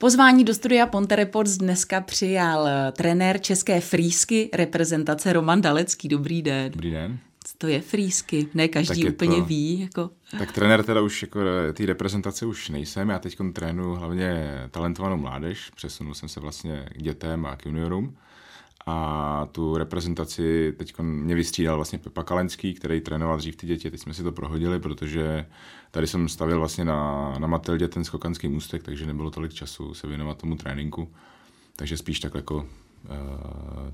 Pozvání do studia Ponte Reports dneska přijal trenér české frýsky reprezentace Roman Dalecký. Dobrý den. Dobrý den. Co to je frýsky? Ne každý tak úplně to... ví. Jako... Tak trenér teda už jako té reprezentace už nejsem. Já teď trénuji hlavně talentovanou mládež. Přesunul jsem se vlastně k dětem a k juniorům. A tu reprezentaci teď mě vystřídal vlastně Pepa Kalenský, který trénoval dřív ty děti. Teď jsme si to prohodili, protože tady jsem stavil vlastně na, na Matildě ten skokanský můstek, takže nebylo tolik času se věnovat tomu tréninku. Takže spíš tak jako uh,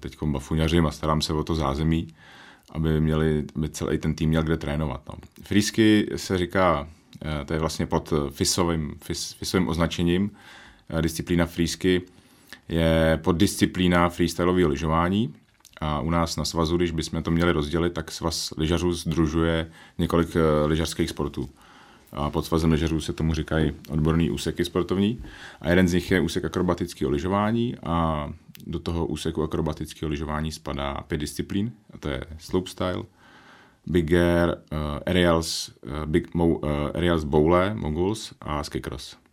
teď bafuňařím a starám se o to zázemí, aby, měli, aby celý ten tým měl kde trénovat. No. Frýsky se říká, uh, to je vlastně pod FISovým, FIS, FISovým označením, disciplína frýsky, je poddisciplína freestyleového lyžování. A u nás na svazu, když bychom to měli rozdělit, tak svaz lyžařů združuje několik eh, lyžařských sportů. A pod svazem lyžařů se tomu říkají odborný úseky sportovní. A jeden z nich je úsek akrobatického lyžování a do toho úseku akrobatického lyžování spadá pět disciplín, a to je slopestyle, big air, uh, aerials, uh, big, uh, aerials bowle, moguls a ski cross.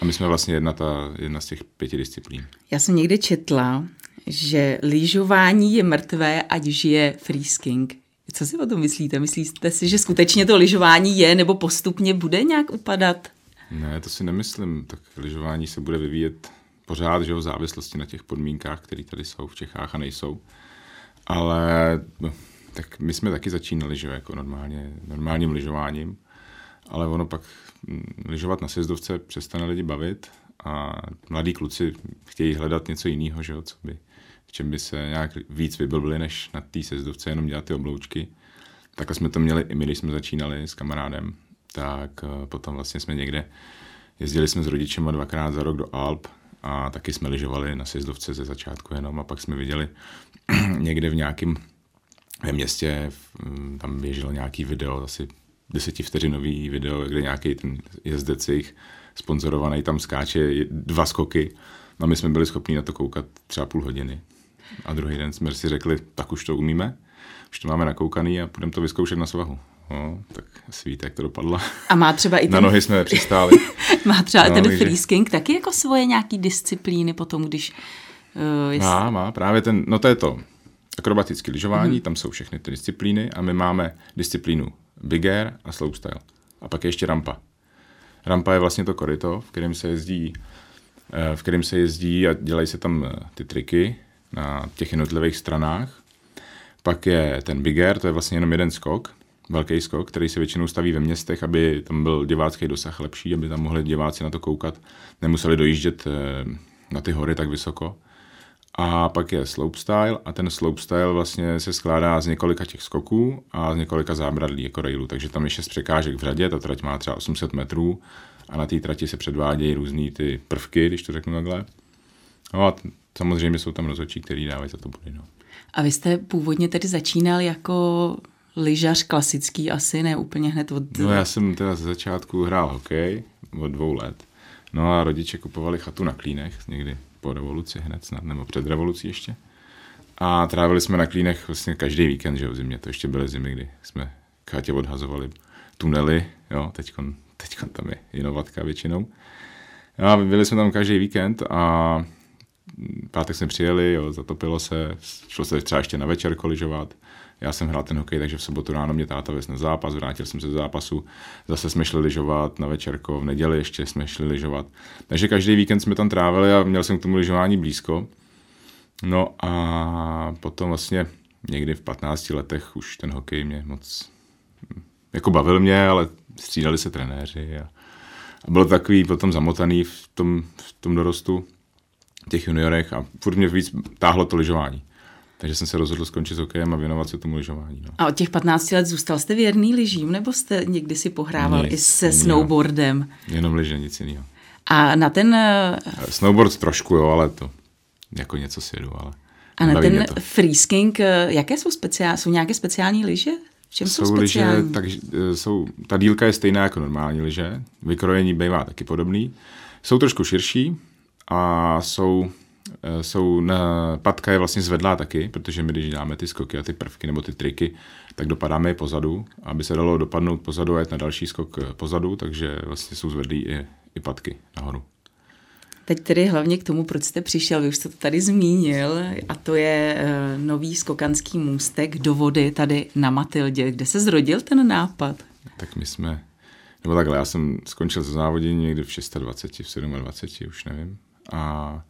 A my jsme vlastně jedna, ta, jedna z těch pěti disciplín. Já jsem někde četla, že lyžování je mrtvé, ať žije freesking. Co si o tom myslíte? Myslíte si, že skutečně to lyžování je nebo postupně bude nějak upadat? Ne, to si nemyslím. Tak lyžování se bude vyvíjet pořád, že v závislosti na těch podmínkách, které tady jsou v Čechách a nejsou. Ale no, tak my jsme taky začínali, že jako normálně, normálním lyžováním, ale ono pak lyžovat na sjezdovce přestane lidi bavit a mladí kluci chtějí hledat něco jiného, že jo, co by, v čem by se nějak víc vyblbli, než na té sezdovce jenom dělat ty obloučky. Takhle jsme to měli i my, když jsme začínali s kamarádem, tak eh, potom vlastně jsme někde, jezdili jsme s rodičem dvakrát za rok do Alp a taky jsme lyžovali na sjezdovce ze začátku jenom a pak jsme viděli někde v nějakém ve městě, tam běželo nějaký video, asi desetivteřinový video, kde nějaký ten jezdec jejich sponzorovaný tam skáče dva skoky. No my jsme byli schopni na to koukat třeba půl hodiny. A druhý den jsme si řekli, tak už to umíme, už to máme nakoukaný a půjdeme to vyzkoušet na svahu. No, tak asi víte, jak to dopadlo. A má třeba i ten... Na nohy jsme přistáli. má třeba no, ten takže... freesking taky jako svoje nějaký disciplíny potom, když... Uh, jest... Má, má, právě ten, no to je to akrobatické lyžování, mm-hmm. tam jsou všechny ty disciplíny a my máme disciplínu Big Air a Slopestyle. A pak je ještě rampa. Rampa je vlastně to koryto, v kterém se jezdí, eh, v kterém se jezdí a dělají se tam eh, ty triky na těch jednotlivých stranách. Pak je ten Big Air, to je vlastně jenom jeden skok, velký skok, který se většinou staví ve městech, aby tam byl divácký dosah lepší, aby tam mohli diváci na to koukat, nemuseli dojíždět eh, na ty hory tak vysoko. A pak je slopestyle a ten slopestyle vlastně se skládá z několika těch skoků a z několika zábradlí jako railu, takže tam je šest překážek v řadě, ta trať má třeba 800 metrů a na té trati se předvádějí různé ty prvky, když to řeknu takhle. No a samozřejmě jsou tam rozhodčí, který dávají za to body. No. A vy jste původně tedy začínal jako lyžař klasický asi, ne úplně hned od... No já jsem teda ze začátku hrál hokej od dvou let. No a rodiče kupovali chatu na Klínech někdy po revoluci hned snad, nebo před revolucí ještě. A trávili jsme na klínech vlastně každý víkend, že v zimě. To ještě byly zimy, kdy jsme k chatě odhazovali tunely, jo, teďkon, teďkon tam je inovatka většinou. A byli jsme tam každý víkend a pátek jsme přijeli, jo, zatopilo se, šlo se třeba ještě na večer koližovat. Já jsem hrál ten hokej, takže v sobotu ráno mě táta vezl na zápas, vrátil jsem se z zápasu, zase jsme šli lyžovat na večerko, v neděli ještě jsme šli lyžovat. Takže každý víkend jsme tam trávili a měl jsem k tomu lyžování blízko. No a potom vlastně někdy v 15 letech už ten hokej mě moc jako bavil mě, ale střídali se trenéři a, a bylo takový potom zamotaný v tom, v tom dorostu těch juniorech a furt mě víc táhlo to lyžování. Takže jsem se rozhodl skončit s hokejem a věnovat se tomu lyžování. No. A od těch 15 let zůstal jste věrný lyžím, nebo jste někdy si pohrával nic, i se jiného. snowboardem? Jenom lyže, nic jiného. A na ten... Eh, snowboard trošku, jo, ale to jako něco si jedu, ale... A na ten freesking, eh, jaké jsou speciální, jsou nějaké speciální lyže? V čem jsou, jsou speciální? Lyže, tak, eh, jsou, ta dílka je stejná jako normální lyže, vykrojení bývá taky podobný. Jsou trošku širší a jsou Eh, jsou na, patka je vlastně zvedlá taky, protože my, když dáme ty skoky a ty prvky nebo ty triky, tak dopadáme je pozadu, aby se dalo dopadnout pozadu a jet na další skok eh, pozadu, takže vlastně jsou zvedlý i, i patky nahoru. Teď tedy hlavně k tomu, proč jste přišel, vy už jste to tady zmínil, a to je uh, nový skokanský můstek do vody tady na Matildě. Kde se zrodil ten nápad? Tak my jsme, nebo takhle, já jsem skončil ze závodění někdy v 26, v 27, už nevím. A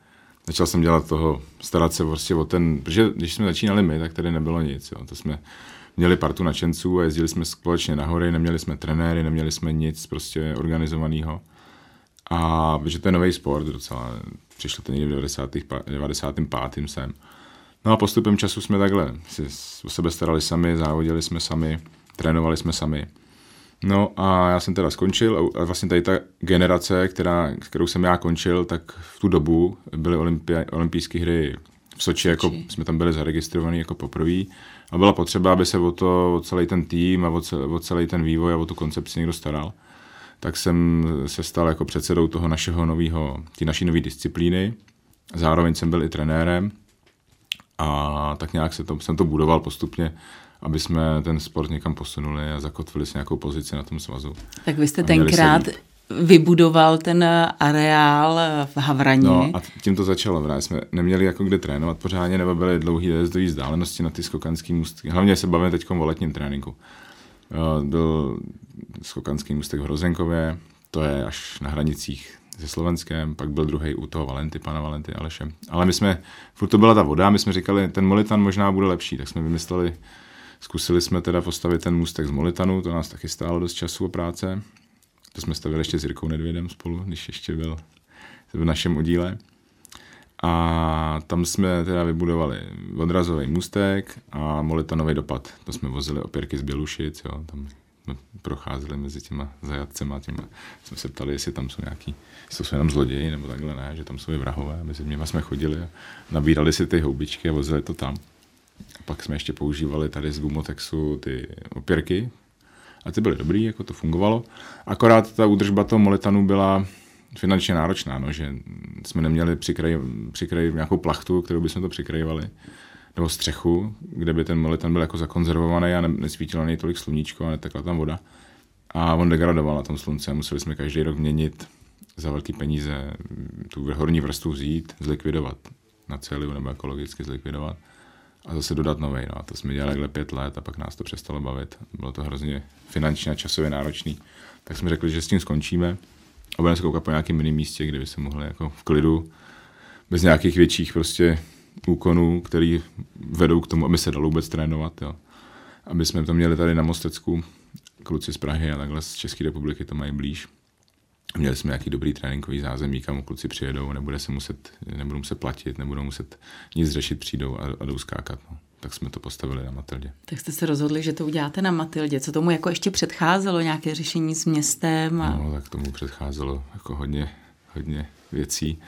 začal jsem dělat toho, starat se prostě o ten, protože když jsme začínali my, tak tady nebylo nic. Jo. To jsme měli partu nadšenců a jezdili jsme společně na hory, neměli jsme trenéry, neměli jsme nic prostě organizovaného. A protože to je nový sport docela, přišlo to někdy v 90. 95. sem. No a postupem času jsme takhle si o sebe starali sami, závodili jsme sami, trénovali jsme sami. No a já jsem teda skončil a vlastně tady ta generace, která, kterou jsem já končil, tak v tu dobu byly olympijské hry v Soči, jako jsme tam byli zaregistrovaní jako poprvé. A byla potřeba, aby se o to, o celý ten tým a o, celý, o celý ten vývoj a o tu koncepci někdo staral. Tak jsem se stal jako předsedou toho našeho nového, ty naší nové disciplíny. Zároveň jsem byl i trenérem a tak nějak se to, jsem to budoval postupně aby jsme ten sport někam posunuli a zakotvili si nějakou pozici na tom svazu. Tak vy jste tenkrát vybudoval ten areál v Havraní. No a tím to začalo. Vrát. Jsme neměli jako kde trénovat pořádně, nebo byly dlouhé dojezdové vzdálenosti na ty skokanský můstky. Hlavně se bavíme teď o letním tréninku. Byl skokanský můstek v Hrozenkově, to je až na hranicích se Slovenskem, pak byl druhý u toho Valenty, pana Valenty Aleše. Ale my jsme, furt to byla ta voda, my jsme říkali, ten Molitan možná bude lepší, tak jsme vymysleli Zkusili jsme teda postavit ten můstek z Molitanu, to nás taky stálo dost času a práce. To jsme stavili ještě s Jirkou Nedvědem spolu, když ještě byl v našem oddíle. A tam jsme teda vybudovali odrazový můstek a molitanový dopad. To jsme vozili opěrky z Bělušic, jo, tam jsme procházeli mezi těma zajatcema, těma, jsme se ptali, jestli tam jsou nějaký, jestli jsou jenom zloději, nebo takhle ne, že tam jsou i vrahové. Mezi nimi jsme chodili a nabírali si ty houbičky a vozili to tam. Pak jsme ještě používali tady z Gumotexu ty opěrky a ty byly dobrý, jako to fungovalo. Akorát ta údržba toho molitanu byla finančně náročná, no, že jsme neměli přikrej, přikrej nějakou plachtu, kterou bychom to přikrývali, nebo střechu, kde by ten molitan byl jako zakonzervovaný a nesvítilo na něj tolik sluníčko a netekla tam voda. A on degradoval na tom slunce a museli jsme každý rok měnit za velké peníze tu horní vrstvu vzít, zlikvidovat na celiu nebo ekologicky zlikvidovat a zase dodat nový. No. A to jsme dělali takhle pět let a pak nás to přestalo bavit. Bylo to hrozně finančně a časově náročný. Tak jsme řekli, že s tím skončíme a budeme se koukat po nějakém jiném místě, kde by se mohli jako v klidu, bez nějakých větších prostě úkonů, který vedou k tomu, aby se dalo vůbec trénovat. Jo. Aby jsme to měli tady na Mostecku, kluci z Prahy a takhle z České republiky to mají blíž. Měli jsme nějaký dobrý tréninkový zázemí, kam kluci přijedou, nebude se muset, nebudou muset platit, nebudou muset nic řešit, přijdou a, a jdou skákat. No. Tak jsme to postavili na Matildě. Tak jste se rozhodli, že to uděláte na Matildě. Co tomu jako ještě předcházelo? Nějaké řešení s městem? A... No, tak tomu předcházelo jako hodně, hodně věcí.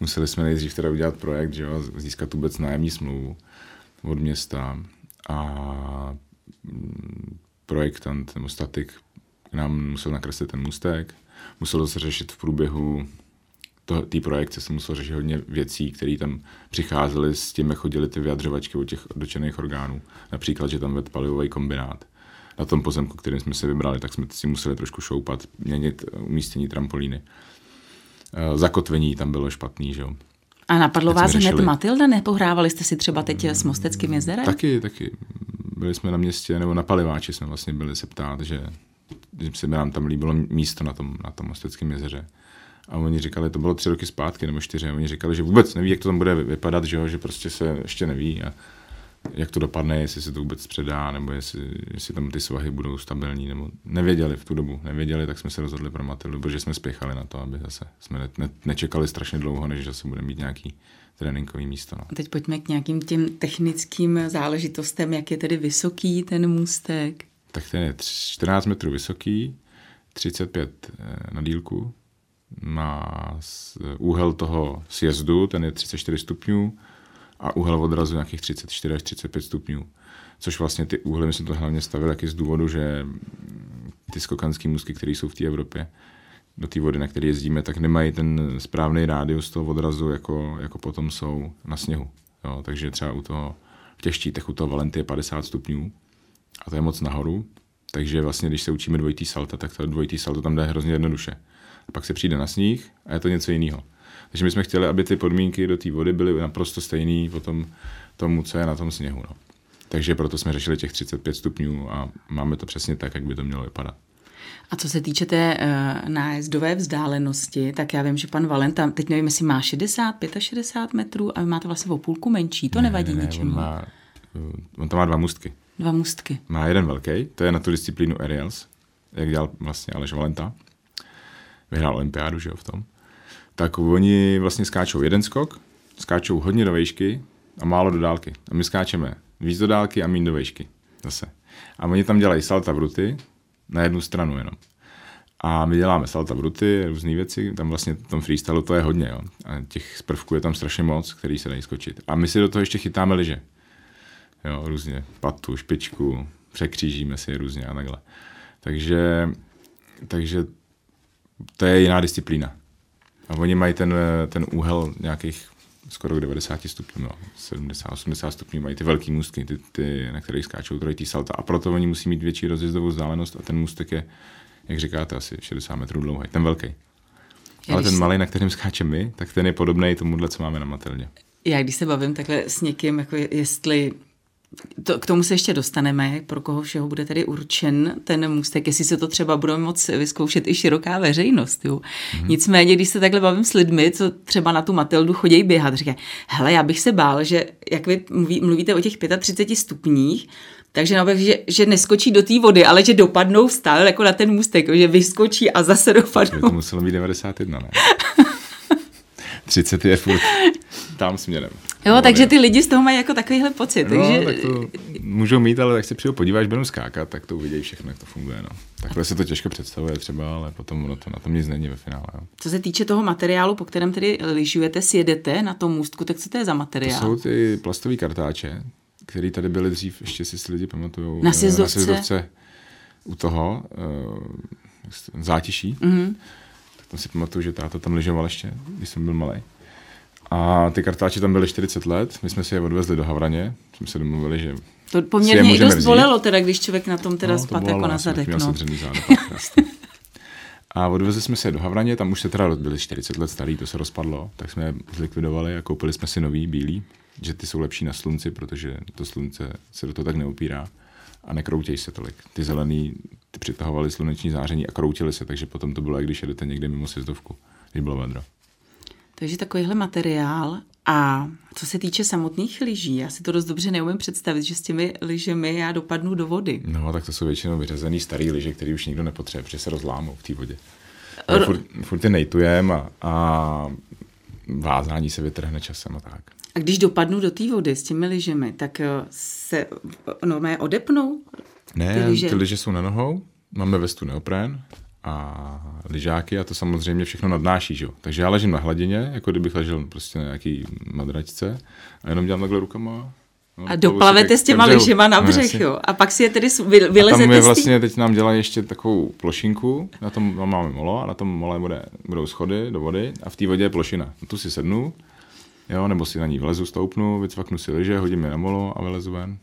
Museli jsme nejdřív teda udělat projekt, že jo, získat vůbec nájemní smlouvu od města a mm, projektant nebo statik nám musel nakreslit ten můstek, muselo se řešit v průběhu té projekce se muselo řešit hodně věcí, které tam přicházely s tím, jak chodily ty vyjadřovačky od těch dočených orgánů. Například, že tam vedl palivový kombinát. Na tom pozemku, kterým jsme si vybrali, tak jsme si museli trošku šoupat, měnit umístění trampolíny. Eh, zakotvení tam bylo špatný, že jo. A napadlo vás hned Matilda? Nepohrávali jste si třeba teď s Mosteckým jezerem? Taky, taky. Byli jsme na městě, nebo na Paliváči jsme vlastně byli se ptát, že se mi nám tam líbilo místo na tom, na tom Mosteckém jezeře. A oni říkali, to bylo tři roky zpátky nebo čtyři, a oni říkali, že vůbec neví, jak to tam bude vypadat, že, jo, že prostě se ještě neví a jak to dopadne, jestli se to vůbec předá, nebo jestli, jestli tam ty svahy budou stabilní, nebo nevěděli v tu dobu, nevěděli, tak jsme se rozhodli pro Matildu, protože jsme spěchali na to, aby zase jsme ne, ne, nečekali strašně dlouho, než zase budeme mít nějaký tréninkový místo. No. A teď pojďme k nějakým těm technickým záležitostem, jak je tedy vysoký ten můstek tak ten je 14 metrů vysoký, 35 eh, na dílku, má úhel toho sjezdu, ten je 34 stupňů a úhel odrazu nějakých 34 až 35 stupňů. Což vlastně ty úhly, my jsme to hlavně stavili taky z důvodu, že ty skokanské můzky, které jsou v té Evropě, do té vody, na které jezdíme, tak nemají ten správný rádius toho odrazu, jako, jako potom jsou na sněhu. Jo, takže třeba u toho, v těch štítech u toho Valenty je 50 stupňů, a to je moc nahoru, takže vlastně, když se učíme dvojitý salto, tak to dvojitý salto tam jde hrozně jednoduše. A pak se přijde na sníh a je to něco jiného. Takže my jsme chtěli, aby ty podmínky do té vody byly naprosto stejné potom tomu, co je na tom sněhu. No. Takže proto jsme řešili těch 35 stupňů a máme to přesně tak, jak by to mělo vypadat. A co se týče té uh, nájezdové vzdálenosti, tak já vím, že pan Valenta, teď nevím, jestli má 60, 65 metrů a vy máte vlastně o půlku menší, to ne, nevadí ne, ničemu. On, má, on tam má dva můstky. Dva můstky. Má jeden velký, to je na tu disciplínu Aerials, jak dělal vlastně Aleš Valenta. Vyhrál olympiádu, že jo, v tom. Tak oni vlastně skáčou jeden skok, skáčou hodně do vejšky a málo do dálky. A my skáčeme víc do dálky a méně do vejšky. Zase. A oni tam dělají salta bruty na jednu stranu jenom. A my děláme salta bruty, různé věci, tam vlastně v tom freestylu to je hodně, jo. A těch prvků je tam strašně moc, který se dají skočit. A my si do toho ještě chytáme liže. Jo, různě patu, špičku, překřížíme si je různě a takhle. Takže, takže to je jiná disciplína. A oni mají ten, ten úhel nějakých skoro k 90 stupňů, no, 70, 80 stupňů mají ty velký můstky, ty, ty, na kterých skáčou trojitý salta. A proto oni musí mít větší rozjezdovou vzdálenost a ten můstek je, jak říkáte, asi 60 metrů dlouhý, ten velký. Ale ten malý, na kterém skáčeme my, tak ten je podobný tomuhle, co máme na matelně. Já když se bavím takhle s někým, jako jestli to, k tomu se ještě dostaneme, pro koho všeho bude tedy určen ten můstek, jestli se to třeba bude moc vyzkoušet i široká veřejnost. Jo. Mm-hmm. Nicméně, když se takhle bavím s lidmi, co třeba na tu Matildu chodí běhat, říkají, hele, já bych se bál, že jak vy mluví, mluvíte o těch 35 stupních, takže naopak, že, že neskočí do té vody, ale že dopadnou stále jako na ten můstek, že vyskočí a zase dopadnou. To muselo být 91, ne? 30 je furt tam směrem. Jo, no, takže ty lidi z toho mají jako takovýhle pocit. No, takže... tak to můžou mít, ale tak se přijdu podívat, až budou skákat, tak to uvidějí všechno, jak to funguje. No. Takhle se to těžko představuje třeba, ale potom ono to, na tom nic není ve finále. Jo. Co se týče toho materiálu, po kterém tedy lyžujete, sjedete na tom můstku, tak co to je za materiál? To jsou ty plastové kartáče, které tady byly dřív, ještě si lidi pamatují. Na sjezdovce? Na sjezdovce u toho, uh, zátiší. Mm-hmm. Tam si pamatuju, že táta tam lyžoval ještě, když jsem byl malý. A ty kartáče tam byly 40 let, my jsme si je odvezli do Havraně, jsme se domluvili, že To poměrně i dost vzít. bolelo teda, když člověk na tom teda no, spad jako na zadek. No. a odvezli jsme se je do Havraně, tam už se teda byly 40 let starý, to se rozpadlo, tak jsme je zlikvidovali a koupili jsme si nový bílý, že ty jsou lepší na slunci, protože to slunce se do toho tak neupírá a nekroutějí se tolik. Ty zelený ty přitahovaly sluneční záření a kroutily se, takže potom to bylo, jak když jedete někde mimo sjezdovku, když bylo vedro. Takže takovýhle materiál. A co se týče samotných lyží, já si to dost dobře neumím představit, že s těmi lyžemi já dopadnu do vody. No, tak to jsou většinou vyřazený starý lyže, který už nikdo nepotřebuje, protože se rozlámou v té vodě. R- furt, furt je nejtujem a, a vázání se vytrhne časem a tak. A když dopadnu do té vody s těmi lyžemi, tak eh, se normálně odepnou? Ne, ty lyže, ty lyže jsou na nohou, máme vestu neoprén, a lyžáky a to samozřejmě všechno nadnáší, že jo. Takže já ležím na hladině, jako kdybych ležel prostě na nějaký madračce a jenom dělám takhle rukama. No, a doplavete s těma lyžema na no, břeh, no, jo. A pak si je tedy vylezete a tam je vlastně, teď nám dělají ještě takovou plošinku, na tom no, máme molo a na tom mole bude, budou schody do vody a v té vodě je plošina. Tu si sednu, jo, nebo si na ní vlezu, stoupnu, vycvaknu si lyže, hodím je na molo a vylezu ven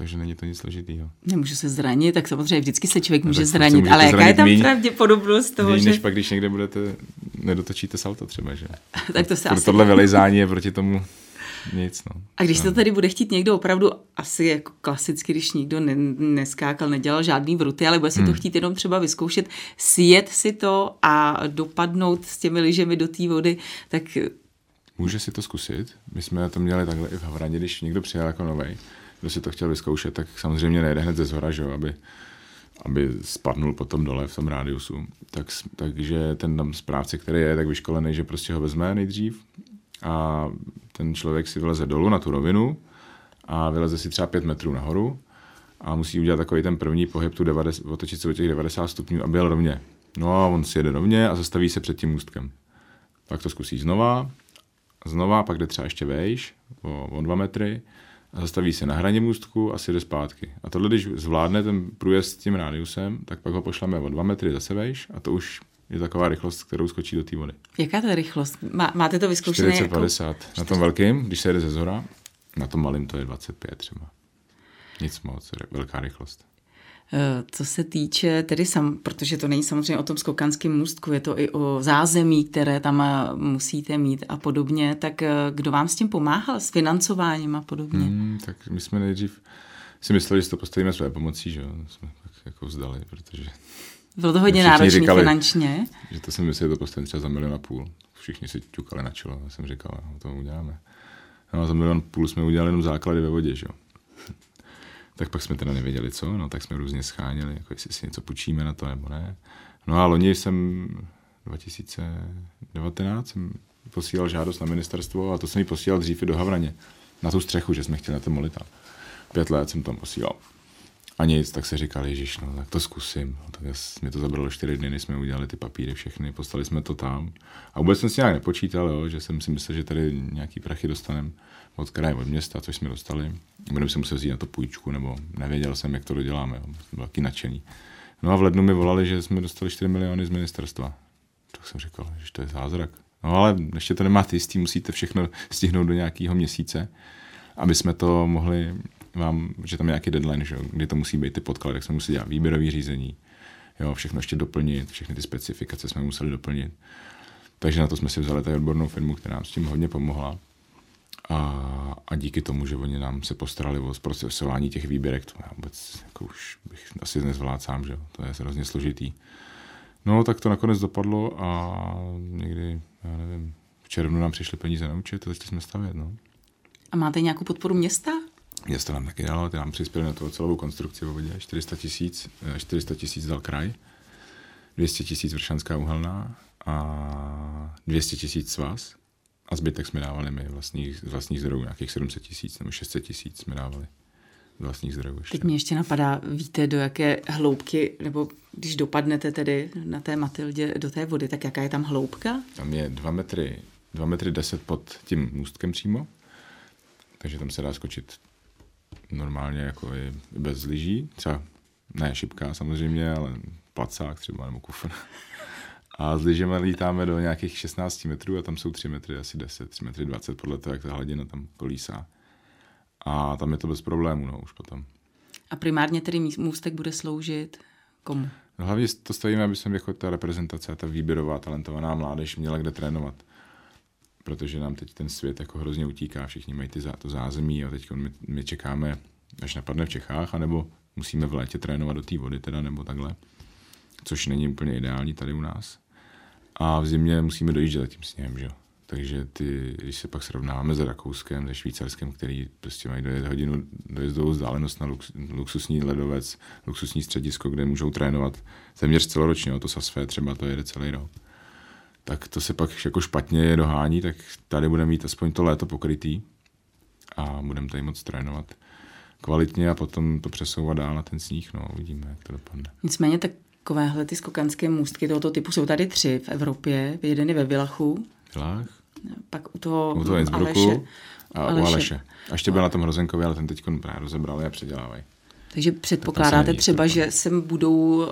takže není to nic složitýho. Nemůže se zranit, tak samozřejmě vždycky se člověk může no, zranit, ale jaká je tam míň, pravděpodobnost toho, míň, že... než pak, když někde budete, nedotočíte salto třeba, že? tak to se asi... Tohle vylejzání je proti tomu nic, no. A když no. to tady bude chtít někdo opravdu, asi jako klasicky, když nikdo ne, neskákal, nedělal žádný vruty, ale bude si hmm. to chtít jenom třeba vyzkoušet, sjet si to a dopadnout s těmi lyžemi do té vody, tak Může si to zkusit. My jsme to měli takhle i v Havraně, když někdo přijel jako novej kdo si to chtěl vyzkoušet, tak samozřejmě nejde hned ze zhora, že aby, aby spadnul potom dole v tom rádiusu. Tak, takže ten tam správce, který je tak vyškolený, že prostě ho vezme nejdřív a ten člověk si vyleze dolů na tu rovinu a vyleze si třeba 5 metrů nahoru a musí udělat takový ten první pohyb, tu 90, otočit se o těch 90 stupňů a byl rovně. No a on si jede rovně a zastaví se před tím můstkem. Pak to zkusí znova, znova, pak jde třeba ještě vejš o, o 2 metry a zastaví se na hraně můstku a si jde zpátky. A tohle, když zvládne ten průjezd s tím rádiusem, tak pak ho pošleme o dva metry zase vejš a to už je taková rychlost, kterou skočí do té vody. Jaká to je rychlost? Má, máte to vyzkoušené 40, 50. Jako... Na tom velkým, když se jede ze zhora, na tom malým to je 25 třeba. Nic moc, velká rychlost. Eh, co se týče tedy sam, protože to není samozřejmě o tom skokanském můstku, je to i o zázemí, které tam eh, musíte mít a podobně, tak eh, kdo vám s tím pomáhal, s financováním a podobně? Hmm, tak my jsme nejdřív si mysleli, že to postavíme své pomocí, že jo, jsme tak jako vzdali, protože... Bylo to hodně náročné finančně. Že to si mysleli, že to postavíme třeba za milion a půl. Všichni si ťukali na čelo, já jsem říkal, no, to uděláme. No a za milion a půl jsme udělali jenom základy ve vodě, že jo. Tak pak jsme teda nevěděli co, no tak jsme různě scháněli, jako jestli si něco půjčíme na to nebo ne. No a loni jsem 2019 jsem posílal žádost na ministerstvo a to jsem ji posílal dřív i do Havraně. Na tu střechu, že jsme chtěli na ten molitán. Pět let jsem tam posílal. A nic, tak se říkal, Ježíš, no tak to zkusím. No, tak mě to zabralo čtyři dny, než jsme udělali ty papíry všechny, postali jsme to tam. A vůbec jsem si nějak nepočítal, jo, že jsem si myslel, že tady nějaký prachy dostaneme od kraje, od města, což jsme dostali. Budeme se muset vzít na to půjčku, nebo nevěděl jsem, jak to doděláme. Jo. Jsem byl taky nadšený. No a v lednu mi volali, že jsme dostali 4 miliony z ministerstva. Tak jsem říkal, že to je zázrak. No ale ještě to nemáte jistý, musíte všechno stihnout do nějakého měsíce, aby jsme to mohli vám, že tam je nějaký deadline, že, kdy to musí být ty podklady, tak jsme museli dělat výběrový řízení, jo, všechno ještě doplnit, všechny ty specifikace jsme museli doplnit. Takže na to jsme si vzali tady odbornou firmu, která nám s tím hodně pomohla. A, a díky tomu, že oni nám se postarali o zprocesování těch výběrek, to já vůbec jako už bych asi nezvládl sám, že to je hrozně složitý. No, tak to nakonec dopadlo a někdy, já nevím, v červnu nám přišly peníze na účet a začali jsme stavět, no. A máte nějakou podporu města? Město nám taky dalo, ty nám přispěli na to celou konstrukci v vodě, 400 tisíc, 400 tisíc dal kraj, 200 tisíc Vršanská uhelná a 200 tisíc svaz a zbytek jsme dávali my vlastních, z vlastních zdrojů, nějakých 700 tisíc nebo 600 tisíc jsme dávali z vlastních zdrojů ještě. Teď mě ještě napadá, víte, do jaké hloubky, nebo když dopadnete tedy na té Matildě do té vody, tak jaká je tam hloubka? Tam je 2 metry, 2 metry 10 pod tím můstkem přímo, takže tam se dá skočit normálně jako i bez lyží, třeba ne šipka samozřejmě, ale placák třeba nebo kufr. A s lyžemi lítáme do nějakých 16 metrů a tam jsou 3 metry, asi 10, 3 metry 20, podle toho, jak ta hladina tam kolísá. A tam je to bez problémů, no, už potom. A primárně tedy můstek bude sloužit komu? No, hlavně to stavíme, aby jsem jako ta reprezentace a ta výběrová talentovaná mládež měla kde trénovat. Protože nám teď ten svět jako hrozně utíká, všichni mají ty, to zázemí a teď my, my čekáme, až napadne v Čechách, anebo musíme v létě trénovat do té vody teda, nebo takhle, což není úplně ideální tady u nás a v zimě musíme dojíždět tím sněhem, že jo. Takže ty, když se pak srovnáváme s Rakouskem, se Švýcarskem, který prostě mají dojet hodinu dojezdovou vzdálenost na lux, luxusní ledovec, luxusní středisko, kde můžou trénovat téměř celoročně, to sasfé třeba to jede celý rok. Tak to se pak jako špatně je dohání, tak tady budeme mít aspoň to léto pokrytý a budeme tady moc trénovat kvalitně a potom to přesouvat dál na ten sníh, no, uvidíme, jak to dopadne. Nicméně tak Takovéhle ty skokanské můstky tohoto typu jsou tady tři v Evropě. Jeden je ve Vilachu. Vilach. Pak u toho, u toho Innsbrucku a Aleše. u Aleše. A ještě byl na tom Hrozenkově, ale ten teď právě rozebrali a předělávají. Takže předpokládáte třeba, že sem budou uh,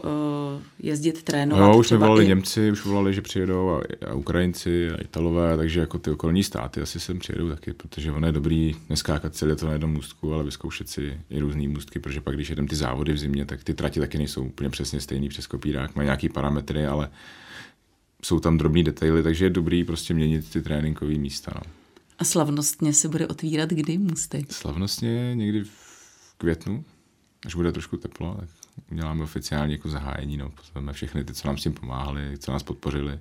jezdit trénovat? No, už mi volali i... Němci, už volali, že přijedou a, a Ukrajinci a Italové, takže jako ty okolní státy asi sem přijedou taky, protože ono je dobrý neskákat celé to na jednom můstku, ale vyzkoušet si i různý můstky, protože pak, když jedem ty závody v zimě, tak ty trati taky nejsou úplně přesně stejný přes kopírák, mají nějaký parametry, ale jsou tam drobný detaily, takže je dobrý prostě měnit ty tréninkové místa. No. A slavnostně se bude otvírat kdy můstek? Slavnostně někdy v květnu, až bude trošku teplo, tak uděláme oficiálně jako zahájení, no, pozveme všechny ty, co nám s tím pomáhali, co nás podpořili.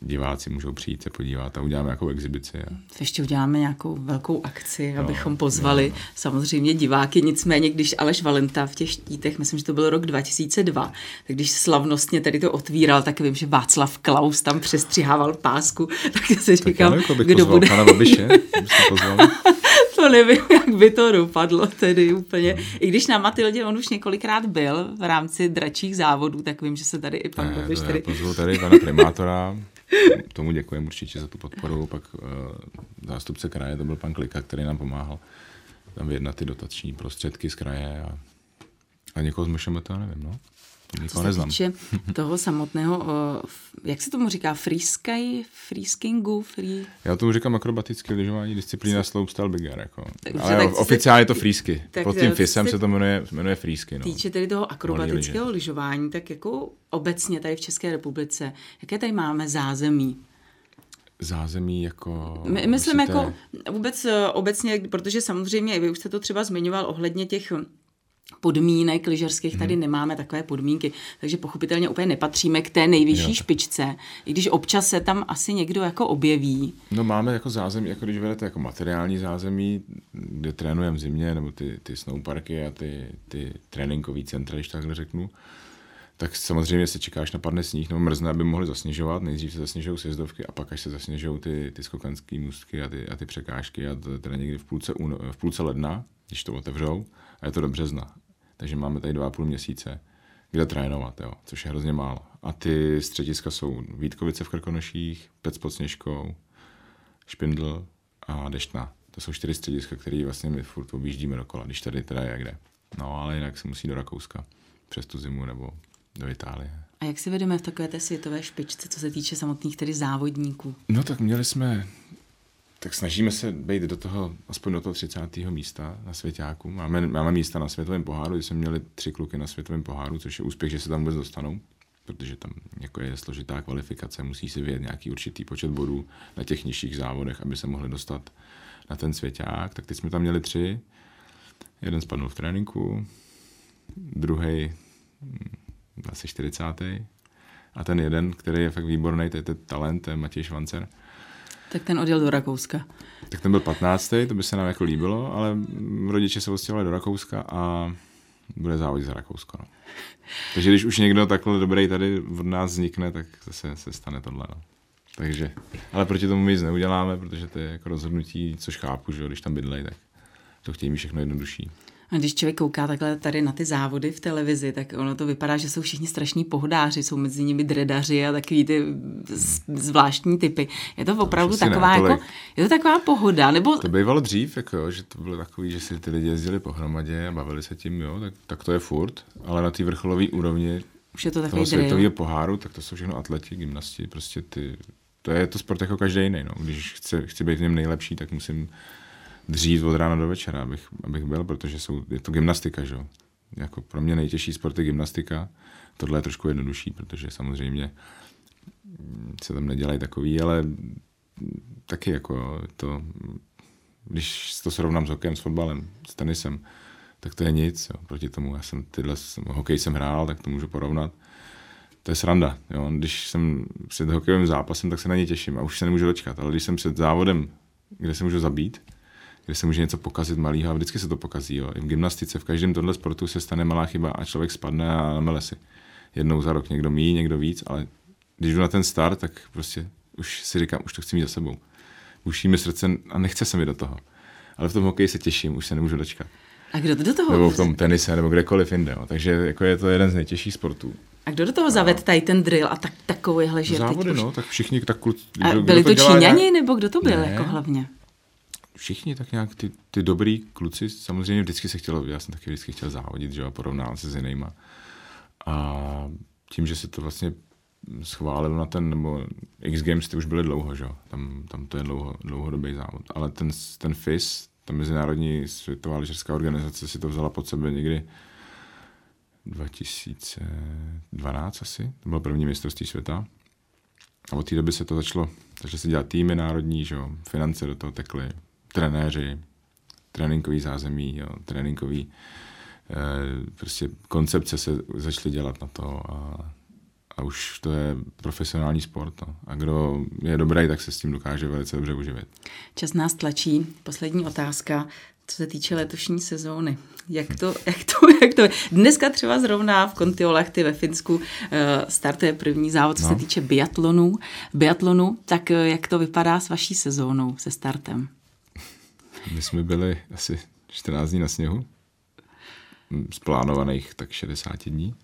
Diváci můžou přijít se podívat a uděláme nějakou exibici. A... Ještě uděláme nějakou velkou akci, no, abychom pozvali no, no. samozřejmě diváky. Nicméně, když Aleš Valenta v těch štítech, myslím, že to byl rok 2002, tak když slavnostně tady to otvíral, tak vím, že Václav Klaus tam přestřihával pásku, tak se říkal, nevím, kdo bude... Pana Babiše, to nevím, jak by to dopadlo tedy úplně. I když na Matildě on už několikrát byl v rámci dračích závodů, tak vím, že se tady i pan Babiš tady... Pozvu tady pana primátora, tomu děkujeme určitě za tu podporu, pak uh, zástupce kraje, to byl pan Klika, který nám pomáhal tam vyjednat ty dotační prostředky z kraje a, a někoho z MŠMT, nevím, no. Co se neznám. týče toho samotného, jak se tomu říká, freesky, freeskingu, free... Já tomu říkám akrobatické lyžování, disciplína slopestyle bigger, jako. Takže, Ale tak oficiálně je to freesky. Pod tím FISem se, se to jmenuje, jmenuje freesky. No. Týče tedy toho akrobatického lyžování, tak jako obecně tady v České republice, jaké tady máme zázemí? zázemí jako... My, myslím myslíte... jako vůbec eh, obecně, protože samozřejmě, vy už jste to třeba zmiňoval ohledně těch podmínek lyžařských tady hmm. nemáme takové podmínky, takže pochopitelně úplně nepatříme k té nejvyšší jo. špičce, i když občas se tam asi někdo jako objeví. No máme jako zázemí, jako když vedete jako materiální zázemí, kde trénujeme zimě, nebo ty, ty snowparky a ty, ty tréninkové centra, když takhle řeknu, tak samozřejmě se čekáš na padne sníh nebo mrzne, aby mohli zasněžovat. Nejdřív se zasněžují sjezdovky a pak až se zasněžují ty, ty skokanské můstky a ty, a ty překážky a to teda někdy v půlce, v půlce ledna, když to otevřou a je to do března. Takže máme tady dva a půl měsíce, kde trénovat, jo, což je hrozně málo. A ty střediska jsou Vítkovice v Krkonoších, Pec pod Sněžkou, Špindl a Deštna. To jsou čtyři střediska, které vlastně my furt objíždíme dokola, když tady teda je kde. No ale jinak se musí do Rakouska přes tu zimu nebo do Itálie. A jak si vedeme v takové té světové špičce, co se týče samotných tedy závodníků? No tak měli jsme tak snažíme se být do toho, aspoň do toho 30. místa na světáku. Máme, máme místa na světovém poháru, kdy jsme měli tři kluky na světovém poháru, což je úspěch, že se tam vůbec dostanou, protože tam jako je složitá kvalifikace, musí si vyjet nějaký určitý počet bodů na těch nižších závodech, aby se mohli dostat na ten světák. Tak teď jsme tam měli tři. Jeden spadl v tréninku, druhý hm, asi 40. A ten jeden, který je fakt výborný, to je ten talent, to je Matěj Švancer, tak ten odjel do Rakouska. Tak ten byl 15. to by se nám jako líbilo, ale rodiče se odstěhovali do Rakouska a bude závodit za Rakousko. No. Takže když už někdo takhle dobrý tady od nás vznikne, tak zase se stane tohle. No. Takže, ale proti tomu my nic neuděláme, protože to je jako rozhodnutí, což chápu, že když tam bydlej, tak to chtějí mít všechno jednodušší. A když člověk kouká takhle tady na ty závody v televizi, tak ono to vypadá, že jsou všichni strašní pohodáři, jsou mezi nimi dredaři a takový ty zvláštní typy. Je to opravdu to taková, ne, jako, je to taková pohoda, nebo... To bývalo dřív, jako, že to bylo takový, že si ty lidi jezdili pohromadě a bavili se tím, jo, tak, tak to je furt, ale na té vrcholové úrovni už je to toho světového poháru, tak to jsou všechno atleti, gymnasti, prostě ty, to je to sport jako každý jiný, no. Když chci, chci být v něm nejlepší, tak musím dřív od rána do večera, abych, abych byl, protože jsou, je to gymnastika, že? Jako pro mě nejtěžší sport je gymnastika. Tohle je trošku jednodušší, protože samozřejmě se tam nedělají takový, ale taky jako to, když to srovnám s hokejem, s fotbalem, s tenisem, tak to je nic. Jo. Proti tomu, já jsem tyhle, hokej jsem hrál, tak to můžu porovnat. To je sranda. Jo. Když jsem před hokejovým zápasem, tak se na ně těším a už se nemůžu dočkat. Ale když jsem před závodem, kde se můžu zabít, kde se může něco pokazit malýho a vždycky se to pokazí. Jo. I v gymnastice, v každém tohle sportu se stane malá chyba a člověk spadne a namele si. Jednou za rok někdo mí, někdo víc, ale když jdu na ten start, tak prostě už si říkám, už to chci mít za sebou. Uší mi srdce a nechce se mi do toho. Ale v tom hokeji se těším, už se nemůžu dočkat. A kdo do toho? Nebo v tom tenise, nebo kdekoliv jinde. Jo. Takže jako je to jeden z nejtěžších sportů. A kdo do toho zaved tady ten drill a tak, takovýhle, že Závody, teď no, tak všichni tak kluci. A byli to, to Číňani, nějak... nebo kdo to byl ne, jako hlavně? Všichni tak nějak ty, ty dobrý kluci, samozřejmě vždycky se chtělo, já jsem taky vždycky chtěl závodit, že jo, porovnat se s jinýma. A tím, že se to vlastně schválilo na ten, nebo X Games ty už byly dlouho, že jo, tam, tam to je dlouho, dlouhodobý závod, ale ten, ten FIS, ta Mezinárodní světová lyžařská organizace si to vzala pod sebe někdy 2012 asi, to bylo první mistrovství světa. A od té doby se to začalo, začalo se dělat týmy národní, že jo, finance do toho tekly, trenéři, tréninkový zázemí, jo, tréninkový eh, prostě koncepce se začaly dělat na to a, a už to je profesionální sport. No. A kdo je dobrý, tak se s tím dokáže velice dobře uživit. Čas nás tlačí. Poslední otázka, co se týče letošní sezóny. Jak to, jak to, jak to Dneska třeba zrovna v Kontiolahty ve Finsku uh, startuje první závod, co no. se týče biatlonu. biatlonu. Tak uh, jak to vypadá s vaší sezónou, se startem? My jsme byli asi 14 dní na sněhu, z plánovaných tak 60 dní.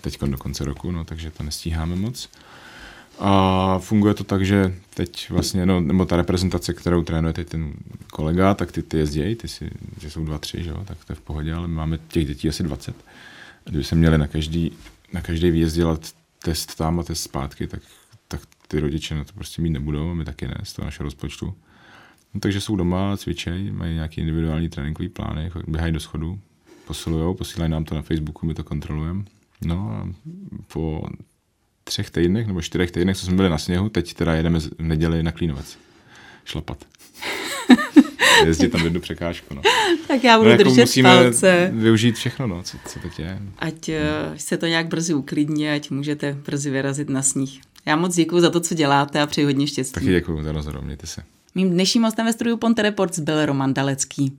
Teď do konce roku, no, takže to nestíháme moc. A funguje to tak, že teď vlastně, no, nebo ta reprezentace, kterou trénuje teď ten kolega, tak ty, ty jezdějí, ty si, že jsou dva, tři, že jo, tak to je v pohodě, ale máme těch dětí asi 20. Kdyby se měli na každý, na každý výjezd dělat test tam a test zpátky, tak, tak ty rodiče na to prostě mít nebudou, my taky ne, z toho našeho rozpočtu. No, takže jsou doma, cvičejí, mají nějaký individuální tréninkový plány, běhají do schodu, posilujou, posílají nám to na Facebooku, my to kontrolujeme. No a po třech týdnech nebo čtyřech týdnech, co jsme byli na sněhu, teď teda jedeme v neděli na Klínovec. Šlapat. Jezdit tam jednu překážku. No. tak já budu no, jako držet musíme palce. využít všechno, no, co, co teď je. Ať uh, se to nějak brzy uklidní, ať můžete brzy vyrazit na sníh. Já moc děkuji za to, co děláte a přeji hodně štěstí. Taky děkuji za rozhovor, mějte se. Mým dnešním hostem ve studiu Ponte Reports byl Roman Dalecký.